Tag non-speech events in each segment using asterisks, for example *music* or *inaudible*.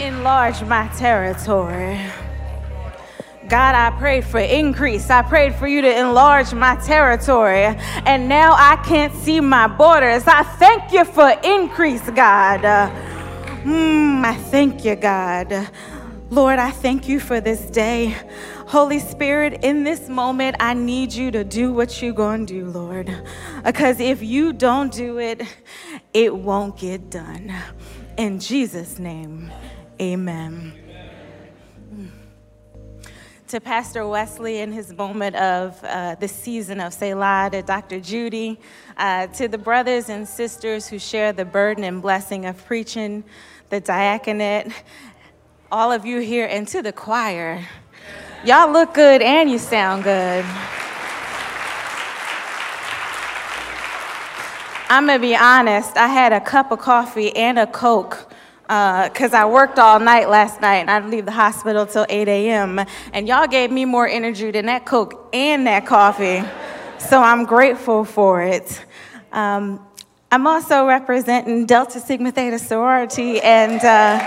enlarge my territory. God, I prayed for increase. I prayed for you to enlarge my territory. And now I can't see my borders. I thank you for increase, God. Mm, I thank you, God. Lord, I thank you for this day. Holy Spirit, in this moment, I need you to do what you're going to do, Lord. Because if you don't do it, it won't get done. In Jesus' name, amen to Pastor Wesley in his moment of uh, the season of Selah, to Dr. Judy, uh, to the brothers and sisters who share the burden and blessing of preaching, the diaconate, all of you here, and to the choir. Y'all look good and you sound good. I'm gonna be honest, I had a cup of coffee and a Coke because uh, I worked all night last night and I'd leave the hospital till 8 a.m. And y'all gave me more energy than that Coke and that coffee. So I'm grateful for it. Um, I'm also representing Delta Sigma Theta sorority and uh,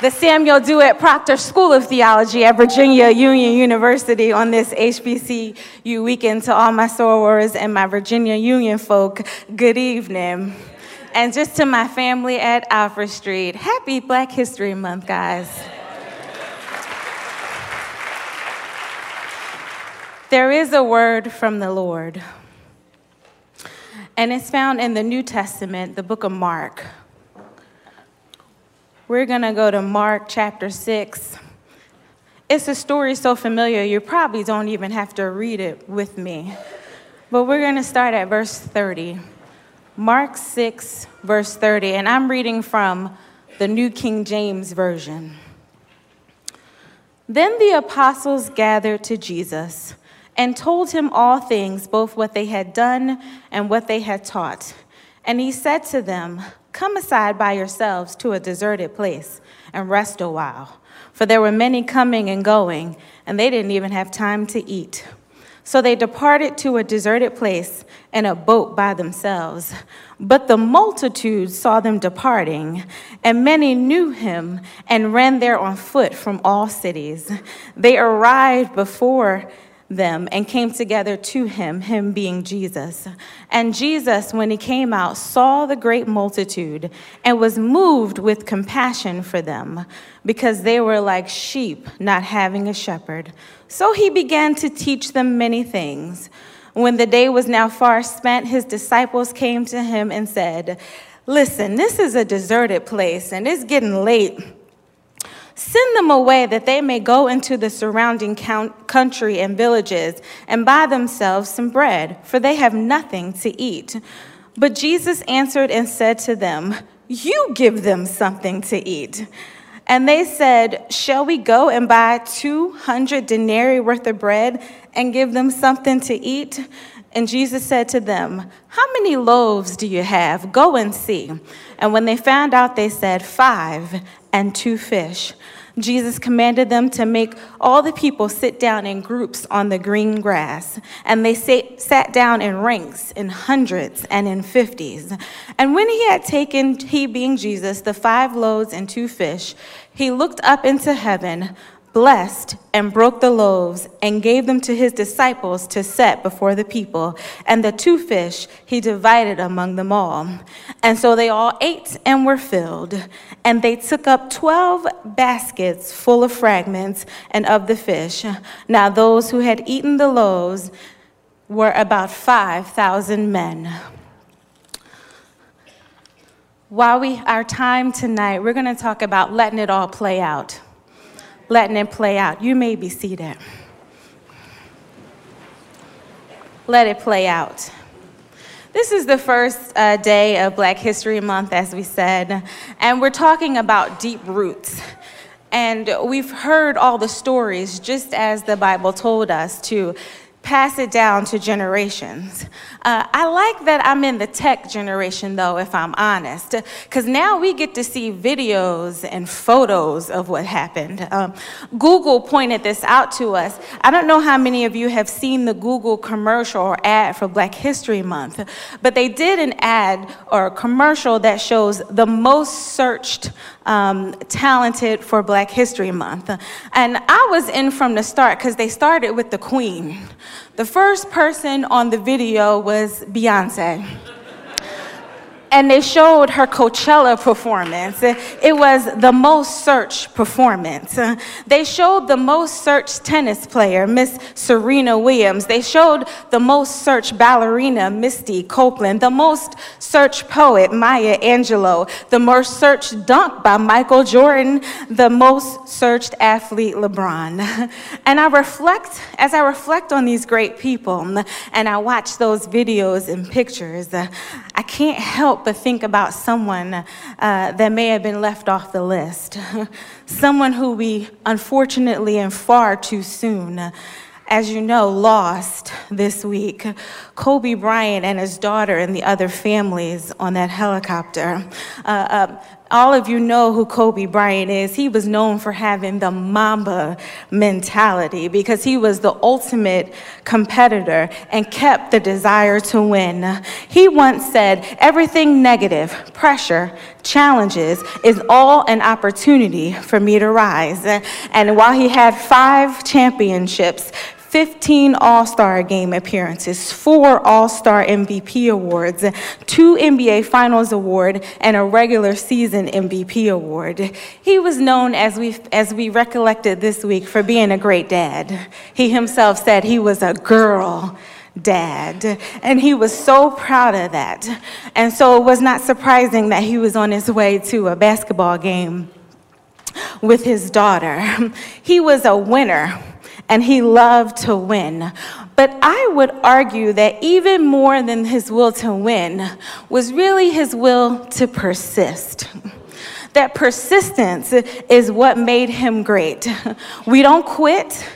the Samuel Dewitt Proctor School of Theology at Virginia Union University on this HBCU weekend. To all my sorors and my Virginia Union folk, good evening. And just to my family at Alfred Street, happy Black History Month, guys. There is a word from the Lord, and it's found in the New Testament, the book of Mark. We're going to go to Mark chapter 6. It's a story so familiar, you probably don't even have to read it with me. But we're going to start at verse 30. Mark 6, verse 30, and I'm reading from the New King James Version. Then the apostles gathered to Jesus and told him all things, both what they had done and what they had taught. And he said to them, Come aside by yourselves to a deserted place and rest a while. For there were many coming and going, and they didn't even have time to eat. So they departed to a deserted place in a boat by themselves. But the multitude saw them departing, and many knew him and ran there on foot from all cities. They arrived before them and came together to him, him being Jesus. And Jesus, when he came out, saw the great multitude and was moved with compassion for them because they were like sheep not having a shepherd. So he began to teach them many things. When the day was now far spent, his disciples came to him and said, Listen, this is a deserted place and it's getting late. Send them away that they may go into the surrounding country and villages and buy themselves some bread, for they have nothing to eat. But Jesus answered and said to them, You give them something to eat. And they said, Shall we go and buy 200 denarii worth of bread and give them something to eat? And Jesus said to them, How many loaves do you have? Go and see. And when they found out, they said, Five and two fish. Jesus commanded them to make all the people sit down in groups on the green grass. And they sat down in ranks, in hundreds and in fifties. And when he had taken, he being Jesus, the five loaves and two fish, he looked up into heaven blessed and broke the loaves and gave them to his disciples to set before the people. And the two fish he divided among them all. And so they all ate and were filled. And they took up 12 baskets full of fragments and of the fish. Now those who had eaten the loaves were about 5,000 men. While we our time tonight, we're going to talk about letting it all play out letting it play out. You may be seated. Let it play out. This is the first uh, day of Black History Month, as we said, and we're talking about deep roots. And we've heard all the stories just as the Bible told us to pass it down to generations. Uh, I like that I'm in the tech generation, though, if I'm honest, because now we get to see videos and photos of what happened. Um, Google pointed this out to us. I don't know how many of you have seen the Google commercial or ad for Black History Month, but they did an ad or a commercial that shows the most searched um, talented for Black History Month. And I was in from the start because they started with the Queen. The first person on the video was Beyonce and they showed her Coachella performance. It was the most searched performance. They showed the most searched tennis player, Miss Serena Williams. They showed the most searched ballerina, Misty Copeland, the most searched poet, Maya Angelou, the most searched dunk by Michael Jordan, the most searched athlete, LeBron. And I reflect, as I reflect on these great people and I watch those videos and pictures, I can't help but think about someone uh, that may have been left off the list. *laughs* someone who we unfortunately and far too soon as you know, lost this week Kobe Bryant and his daughter and the other families on that helicopter. Uh, uh, all of you know who Kobe Bryant is. He was known for having the Mamba mentality because he was the ultimate competitor and kept the desire to win. He once said, Everything negative, pressure, challenges is all an opportunity for me to rise. And while he had five championships, 15 All Star game appearances, four All Star MVP awards, two NBA Finals award, and a regular season MVP award. He was known, as we, as we recollected this week, for being a great dad. He himself said he was a girl dad. And he was so proud of that. And so it was not surprising that he was on his way to a basketball game with his daughter. He was a winner and he loved to win. But I would argue that even more than his will to win was really his will to persist. That persistence is what made him great. We don't quit,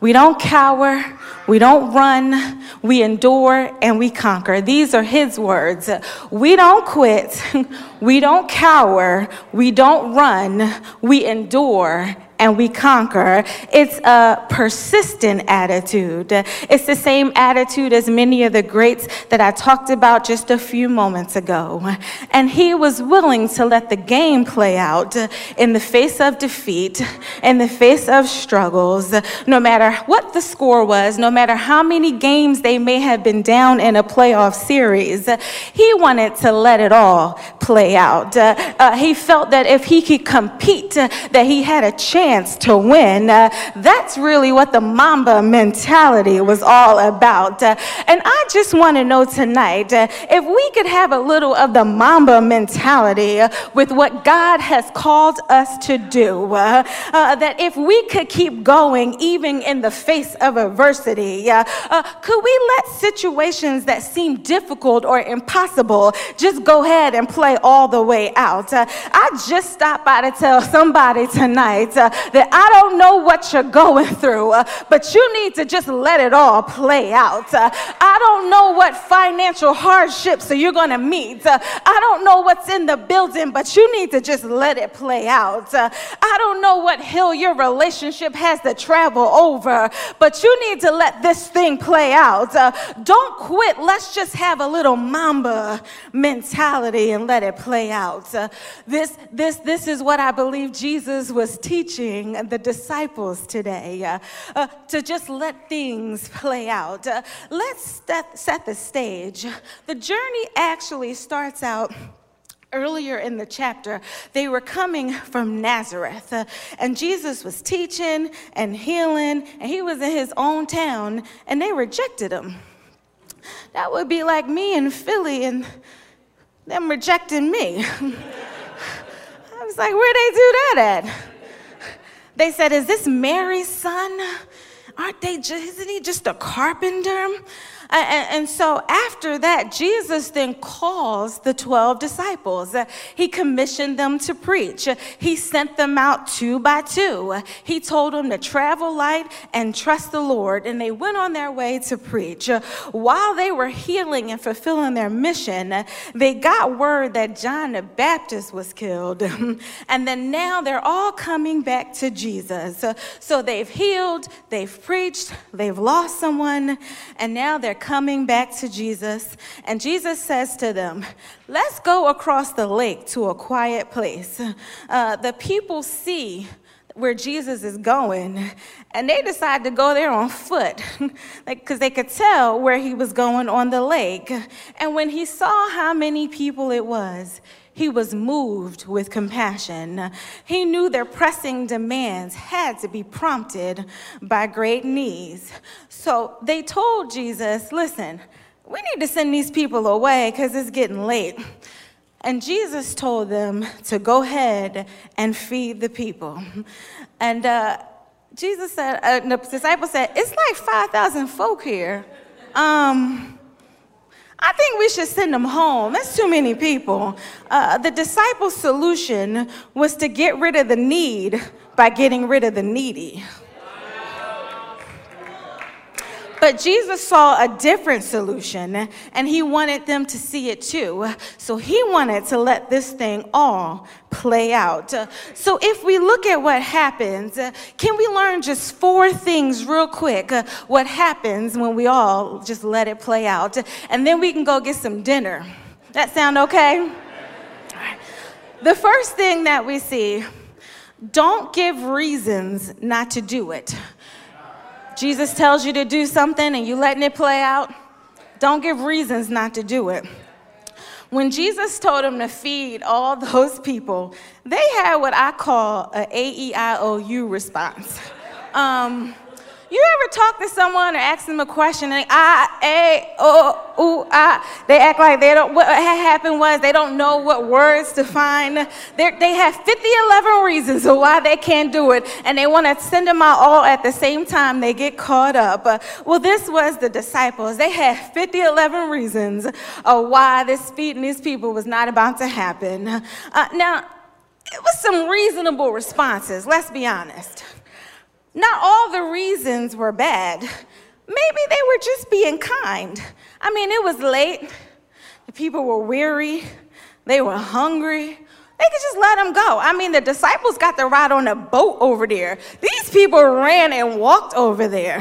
we don't cower, we don't run, we endure, and we conquer. These are his words. We don't quit, *laughs* we don't cower, we don't run, we endure, and we conquer. It's a persistent attitude. It's the same attitude as many of the greats that I talked about just a few moments ago. And he was willing to let the game play out in the face of defeat, in the face of struggles, no matter what the score was, no matter how many games they may have been down in a playoff series. He wanted to let it all play out. Uh, he felt that if he could compete, that he had a chance chance to win. Uh, that's really what the Mamba mentality was all about. Uh, and I just want to know tonight uh, if we could have a little of the Mamba mentality uh, with what God has called us to do, uh, uh, that if we could keep going even in the face of adversity, could we let situations that seem difficult or impossible just go ahead and play all the way out? I just stopped by to tell somebody tonight that I don't know what you're going through, uh, but you need to just let it all play out. Uh, I don't know what financial hardships you're going to meet. Uh, I don't know what's in the building, but you need to just let it play out. I don't know what hill your relationship has to travel over, but you need to let this thing play out. Don't quit. Let's just have a little mamba mentality and let it play out. This, this, this is what I believe Jesus was teaching the disciples today uh, uh, to just let things play out. Uh, let's set, set the stage. The journey actually starts out earlier in the chapter, they were coming from Nazareth, uh, and Jesus was teaching and healing, and he was in his own town, and they rejected him. That would be like me in Philly and them rejecting me. *laughs* I was like, where'd they do that at? They said, Is this Mary's son? Aren't they just, isn't he just a carpenter? And, so after that, Jesus then calls the 12 disciples. He commissioned them to preach. He sent them out two by two. He told them to travel light and trust the Lord. And they went on their way to preach. While they were healing and fulfilling their mission, they got word that John the Baptist was killed. *laughs* and then now they're all coming back to Jesus. So they've healed, they've preached, they've lost someone, and now they're coming back to Jesus. And Jesus says to them, Let's go across the lake to a quiet place. Uh, the people see where Jesus is going, and they decide to go there on foot *laughs* because they could tell where he was going on the lake. And when he saw how many people it was, he was moved with compassion. He knew their pressing demands had to be prompted by great needs. So they told Jesus, listen, we need to send these people away because it's getting late. And Jesus told them to go ahead and feed the people. And uh, Jesus said, uh, the disciple said, it's like 5,000 folk here. Um, I think we should send them home. That's too many people. Uh, the disciples' solution was to get rid of the need by getting rid of the needy. But Jesus saw a different solution and he wanted them to see it too. So he wanted to let this thing all play out. So if we look at what happens, can we learn just four things real quick? What happens when we all just let it play out? And then we can go get some dinner. That sound okay? The first thing that we see, don't give reasons not to do it. Jesus tells you to do something and you letting it play out, don't give reasons not to do it. When Jesus told them to feed all *laughs* those people, they had what I call an A-E-I-O-U response. Um, you ever talk to someone or ask them a question and I, A, O, U, I, they act like they don't, what happened was they don't know what words to find. They're, they have 50, 11 reasons of why they can't do it and they want to send them out all at the same time. They get caught up. Well, this was the disciples. They had 50, 11 reasons of why this feeding these people was not about to happen. Uh, now, it was some reasonable responses, let's be honest. Not all the reasons were bad. Maybe they were just being kind. I mean, it was late. The people were weary. They were hungry. They could just let them go. I mean, the disciples got to ride on a boat over there. These people ran and walked over there.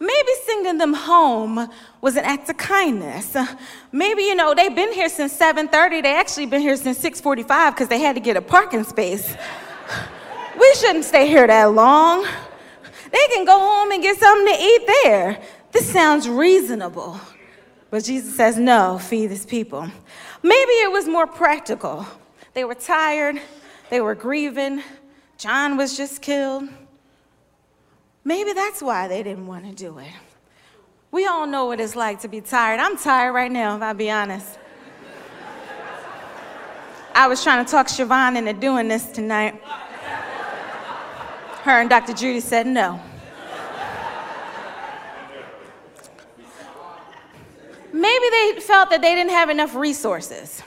Maybe sending them home was an act of kindness. Maybe, you know, they've been here since 7.30. They actually been here since 6.45 because they had to get a parking space. We shouldn't stay here that long. They can go home and get something to eat there. This sounds reasonable. But Jesus says, no, feed this people. Maybe it was more practical. They were tired, they were grieving, John was just killed. Maybe that's why they didn't want to do it. We all know what it's like to be tired. I'm tired right now, if I'll be honest. I was trying to talk Siobhan into doing this tonight. Her and Dr. Judy said no. Maybe they felt that they didn't have enough resources.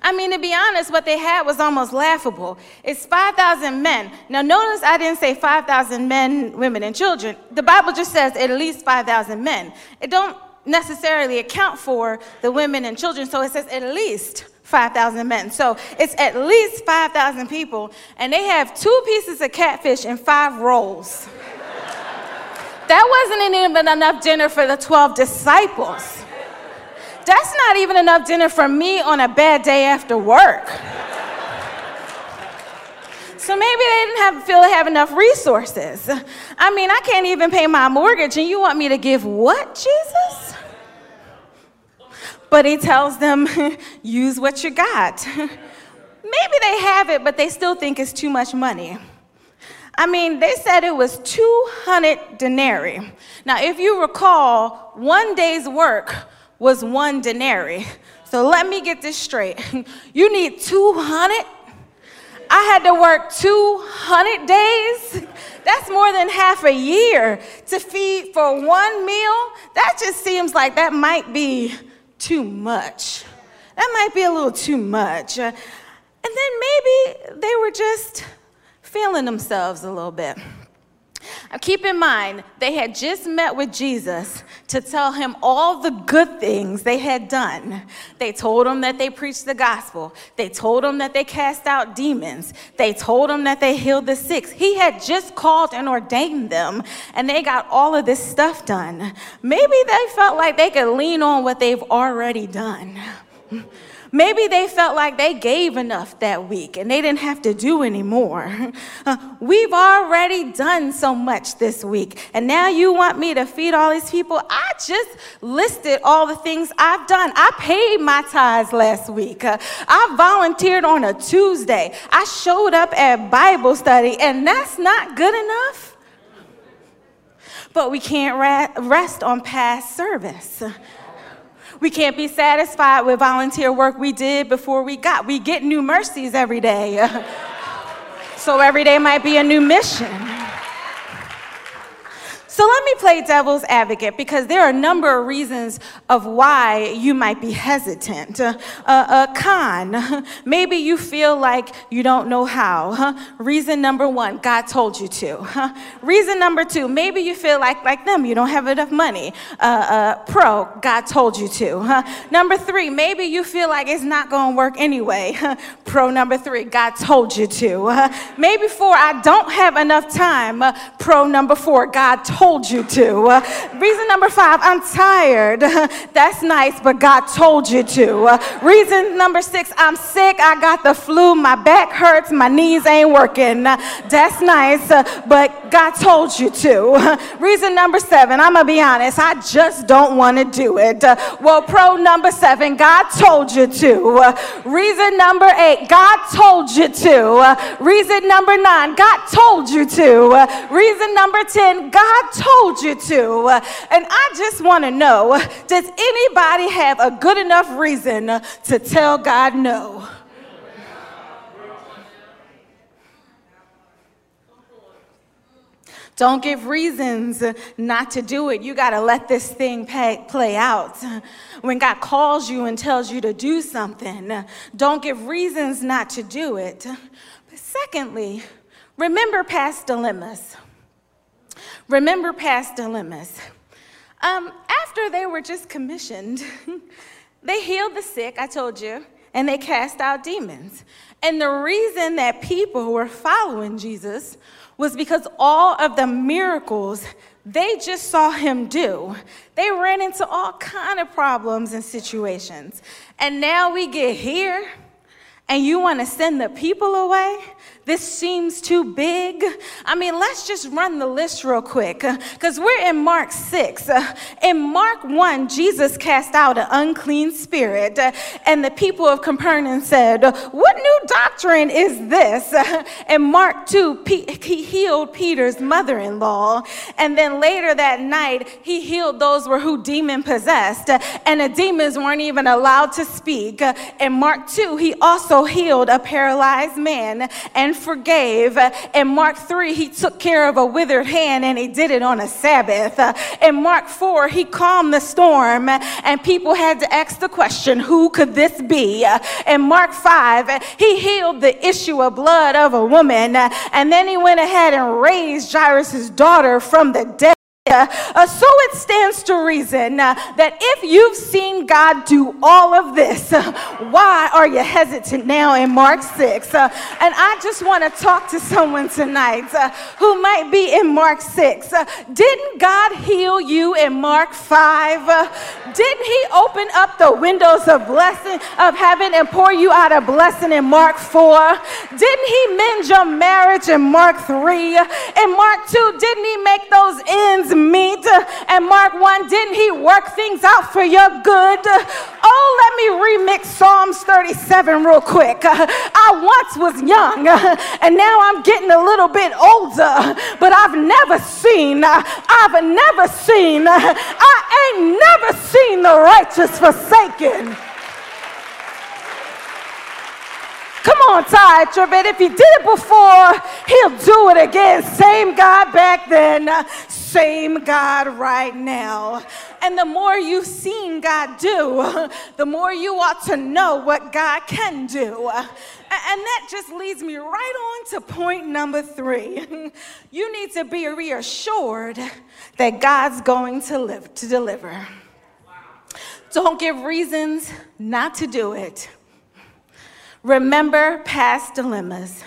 I mean, to be honest, what they had was almost laughable. It's 5,000 men. Now, notice I didn't say 5,000 men, women, and children. The Bible just says at least 5,000 men. It don't necessarily account for the women and children, so it says at least 5,000 men. So it's at least 5,000 people, and they have two pieces of catfish and five rolls. that wasn't even enough dinner for the 12 disciples. That's not even enough dinner for me on a bad day after work. So maybe they didn't have, feel they have enough resources. I mean, I can't even pay my mortgage, and you want me to give what, Jesus? But he tells them, *laughs* use what you got. *laughs* Maybe they have it, but they still think it's too much money. I mean, they said it was 200 denarii. Now, if you recall, one day's work was one denarii. So let me get this straight. *laughs* You need 200? I had to work 200 days? That's more than half a year to feed for one meal. That just seems like that might be too much. That might be a little too much. And then maybe they were just feeling themselves a little bit. Keep in mind, they had just met with Jesus to tell him all the good things they had done. They told him that they preached the gospel. They told him that they cast out demons. They told him that they healed the sick. He had just called and ordained them, and they got all of this stuff done. Maybe they felt like they could lean on what they've already done. Maybe they felt like they gave enough that week and they didn't have to do anymore. *laughs* Uh, we've already done so much this week, and now you want me to feed all these people? I just listed all the things I've done. I paid my tithes last week. Uh, I volunteered on a Tuesday. I showed up at Bible study, and that's not good enough. But we can't rest on past service. We can't be satisfied with volunteer work we did before we got. We get new mercies every day. *laughs* so every day might be a new mission. So let me play devil's advocate because there are a number of reasons of why you might be hesitant. Uh, uh, con, maybe you feel like you don't know how. Huh? Reason number one, God told you to. Huh? Reason number two, maybe you feel like like them, you don't have enough money. Uh, uh pro, God told you to. Huh? Number three, maybe you feel like it's not going to work anyway. Pro number three, God told you to. Maybe four, I don't have enough time. Uh, pro number four, God told told you to. Uh, reason number five, I'm tired. *laughs* That's nice, but God told you to. Uh, reason number six, I'm sick. I got the flu. My back hurts. My knees ain't working. Uh, that's nice, uh, but God told you to. *laughs* reason number seven, I'm going to be honest. I just don't want to do it. Uh, well, pro number seven, God told you to. Reason number eight, God told you to. reason number nine, God told you to. reason number 10, God told you to. And I just want to know does anybody have a good enough reason to tell God no? Don't give reasons not to do it. You got to let this thing pay, play out. When God calls you and tells you to do something, don't give reasons not to do it. But secondly, remember past dilemmas. Remember past dilemmas. Um, after they were just commissioned, *laughs* they healed the sick, I told you, and they cast out demons. And the reason that people were following Jesus was because all of the miracles they just saw him do. They ran into all kind of problems and situations. And now we get here and you want to send the people away? This seems too big. I mean, let's just run the list real quick because we're in Mark 6. Uh, in Mark 1, Jesus cast out an unclean spirit, and the people of Capernaum said, What new doctrine is this? In Mark 2, he healed Peter's mother in law, and then later that night, he healed those who were demon possessed, and the demons weren't even allowed to speak. In Mark 2, he also healed a paralyzed man and forgave. In Mark 3, he took care of a withered hand and he did it on a Sabbath. In Mark 4, he calmed the storm and people had to ask the question, who could this be? In Mark 5, he healed the issue of blood of a woman and then he went ahead and raised Jairus' daughter from the dead. Uh, so it stands to reason uh, that if you've seen God do all of this, uh, why are you hesitant now in Mark 6? Uh, and I just want to talk to someone tonight uh, who might be in Mark 6. Uh, didn't God heal you in Mark 5? didn't He open up the windows of blessing of heaven and pour you out a blessing in Mark 4? Didn't He mend your marriage in Mark 3? In Mark 2, didn't He make those ends meet. And Mark 1, didn't he work things out for your good? Oh, let me remix Psalms 37 real quick. I once was young and now I'm getting a little bit older, but I've never seen, I've never seen, I ain't never seen the righteous forsaken Come on, Tye Tribbett. If he did it before, he'll do it again. Same God back then, same God right now. And the more you've seen God do, the more you ought to know what God can do. And that just leads me right on to point number three. *laughs* You need to be reassured that God's going to live to deliver. Don't give reasons not to do it. Remember past dilemmas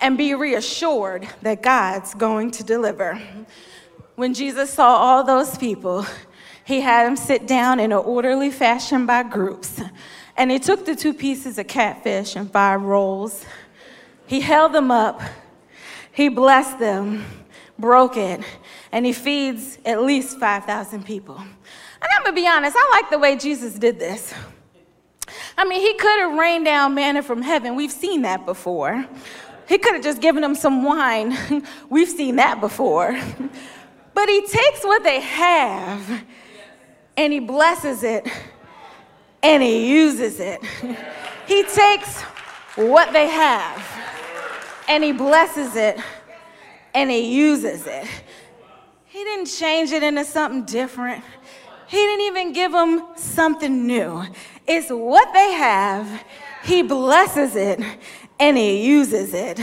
and be reassured that God's going to deliver. When Jesus saw all those people, he had them sit down in an orderly fashion by groups. And he took the two pieces of catfish and five rolls. He held them up, he blessed them, broke it, and he feeds at least 5,000 people. And I'm gonna be honest, I like the way Jesus did this. I mean, he could have rained down manna from heaven. We've seen that before. He could have just given them some wine. *laughs* We've seen that before. But he takes what they have and he blesses it and he uses it. He takes what they have and he blesses it and he uses it. He didn't change it into something different. He didn't even give them something new. It's what they have. He blesses it and he uses it.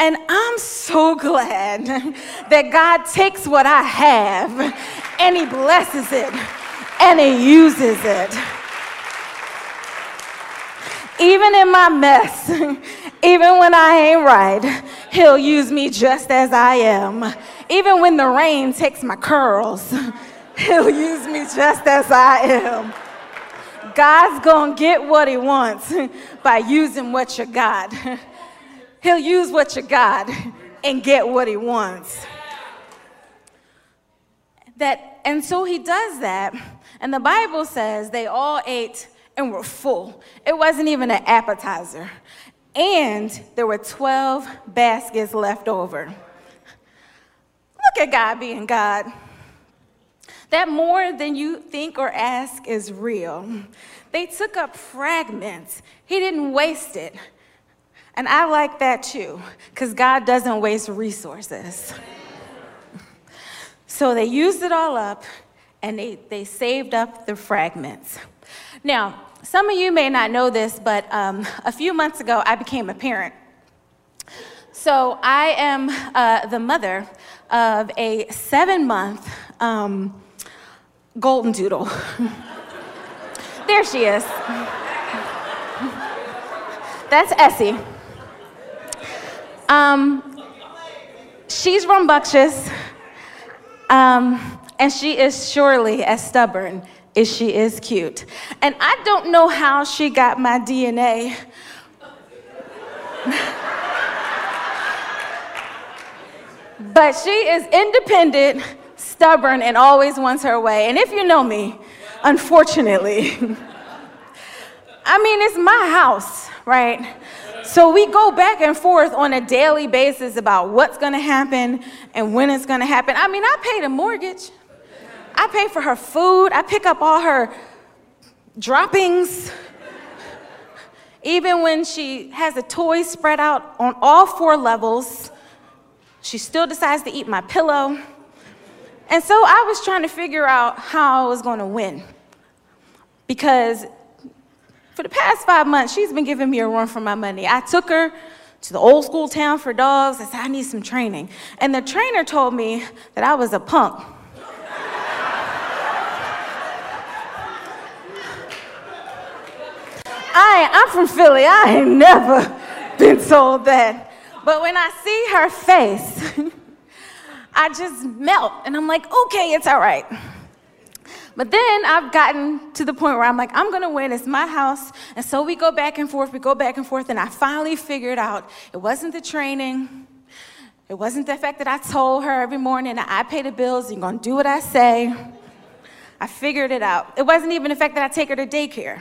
And I'm so glad *laughs* that God takes what I have and he blesses it and he uses it. Even in my mess, *laughs* even when I ain't right, he'll use me just as I am. Even when the rain takes my curls, *laughs* he'll use me just as I am. God's gonna get what he wants by using what you got. He'll use what you got and get what he wants. That, and so he does that. And the Bible says they all ate and were full. It wasn't even an appetizer. And there were 12 baskets left over. Look at God being God. That more than you think or ask is real. They took up fragments, He didn't waste it. And I like that too, because God doesn't waste resources. *laughs* So they used it all up and they, they saved up the fragments. Now, some of you may not know this, but um, a few months ago I became a parent. So I am uh, the mother of a seven month um, golden doodle. *laughs* there she is. That's Essie. Um, she's rambunctious, um, and she is surely as stubborn as she is cute. And I don't know how she got my DNA. *laughs* but she is independent, stubborn, and always wants her way. And if you know me, unfortunately, *laughs* I mean, it's my house, right? So we go back and forth on a daily basis about what's going to happen and when it's going to happen. I mean, I pay the mortgage. I pay for her food. I pick up all her droppings. Even when she has a toy spread out on all four levels, she still decides to eat my pillow. And so I was trying to figure out how I was going to win. Because for the past five months, she's been giving me a run for my money. I took her to the old school town for dogs. I said, I need some training. And the trainer told me that I was a punk. I, I'm from Philly. I ain't never been told that. But when I see her face, *laughs* I just melt and I'm like, okay, it's all right. But then I've gotten to the point where I'm like, I'm gonna win, it's my house. And so we go back and forth, we go back and forth, and I finally figured out it wasn't the training, it wasn't the fact that I told her every morning that I pay the bills, you're gonna do what I say. I figured it out. It wasn't even the fact that I take her to daycare.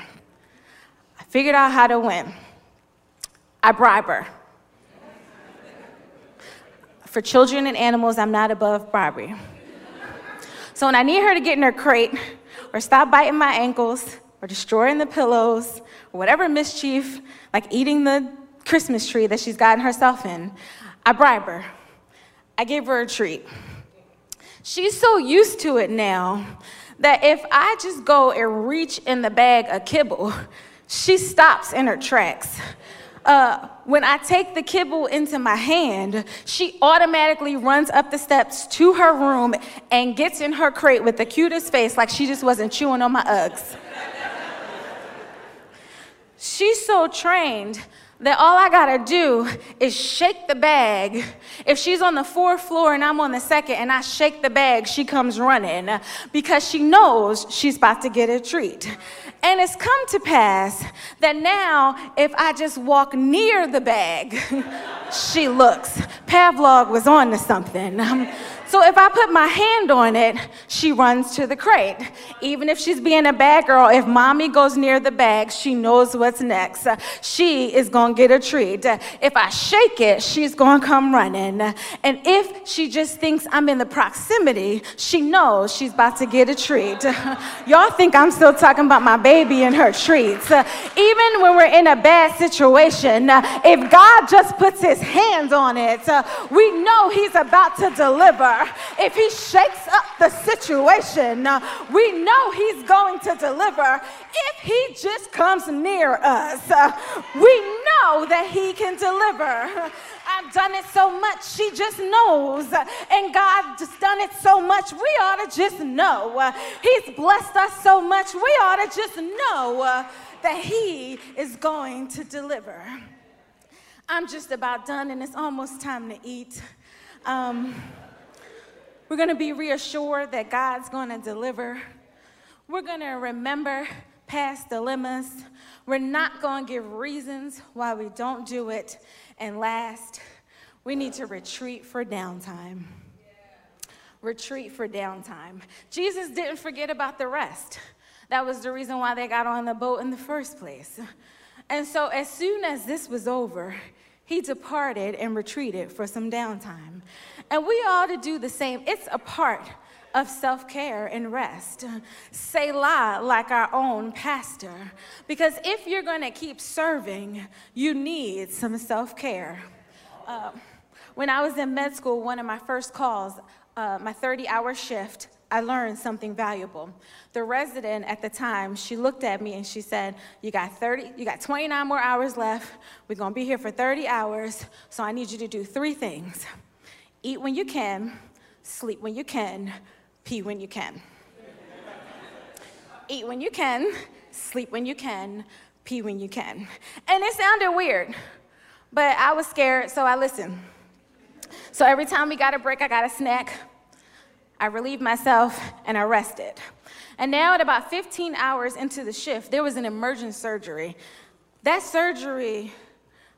I figured out how to win. I bribe her. For children and animals, I'm not above bribery. So when I need her to get in her crate or stop biting my ankles or destroying the pillows or whatever mischief, like eating the Christmas tree that she's gotten herself in. I bribe her. I give her a treat. She's so used to it now that if I just go and reach in the bag of kibble, she stops in her tracks. Uh, when I take the kibble into my hand, she automatically runs up the steps to her room and gets in her crate with the cutest face, like she just wasn't chewing on my Uggs. She's so trained that all I gotta do is shake the bag. If she's on the fourth floor and I'm on the second and I shake the bag, she comes running because she knows she's about to get a treat. And it's come to pass that now, if I just walk near the bag, *laughs* she looks. Pavlov was on to something. So if I put my hand on it, she runs to the crate. Even if she's being a bad girl, if mommy goes near the bag, she knows what's next. She is going to get a treat. If I shake it, she's going to come running. And if she just thinks I'm in the proximity, she knows she's about to get a treat. *laughs* Y'all think I'm still talking about my baby and her treats. Even when we're in a bad situation, if God just puts his hands on it, we know he's about to deliver if he shakes up the situation, uh, we know he's going to deliver. If he just comes near us, uh, we know that he can deliver. I've done it so much, she just knows. And God just done it so much, we ought to just know. He's blessed us so much, we ought to just know uh, that He is going to deliver. I'm just about done, and it's almost time to eat. Um, we're going to be reassured that God's going to deliver. We're going to remember past dilemmas. We're not going to give reasons why we don't do it. And last, we need to retreat for downtime. Retreat for downtime. Jesus didn't forget about the rest. That was the reason why they got on the boat in the first place. And so, as soon as this was over, he departed and retreated for some downtime. And we ought to do the same. It's a part of self care and rest. Selah, like our own pastor. Because if you're going to keep serving, you need some self care. Uh, when I was in med school, one of my first calls, uh, my 30 hour shift, I learned something valuable. The resident at the time, she looked at me and she said, "You got 30, you got 29 more hours left. We're going to be here for 30 hours, so I need you to do three things. Eat when you can, sleep when you can, pee when you can. Eat when you can, sleep when you can, pee when you can." And it sounded weird, but I was scared, so I listened. So every time we got a break, I got a snack I relieved myself and I rested. And now, at about 15 hours into the shift, there was an emergent surgery. That surgery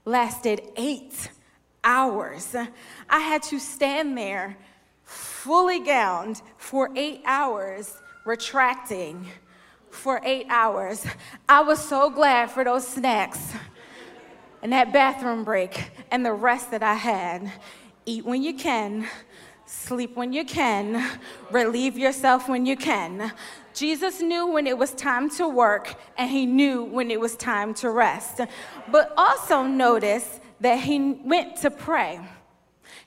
lasted eight hours. I had to stand there fully gowned for eight hours, retracting for eight hours. I was so glad for those snacks and that bathroom break and the rest that I had. Eat when you can, Sleep when you can, relieve yourself when you can. Jesus knew when it was time to work, and he knew when it was time to rest. But also notice that he went to pray.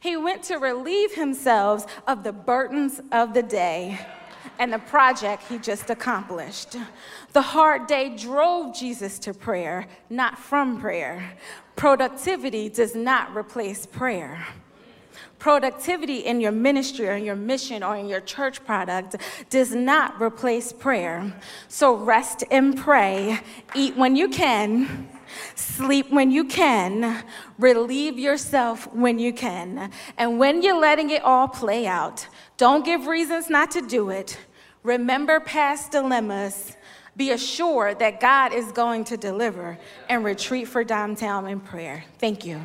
He went to relieve himself of the burdens of the day and the project he just accomplished. The hard day drove Jesus to prayer, not from prayer. Productivity does not replace prayer productivity in your ministry or in your mission or in your church product does not replace prayer. So rest and pray, eat when you can. Sleep when you can, relieve yourself when you can. And when you're letting it all play out, don't give reasons not to do it. Remember past dilemmas. Be assured that God is going to deliver and retreat for downtown in prayer. Thank you.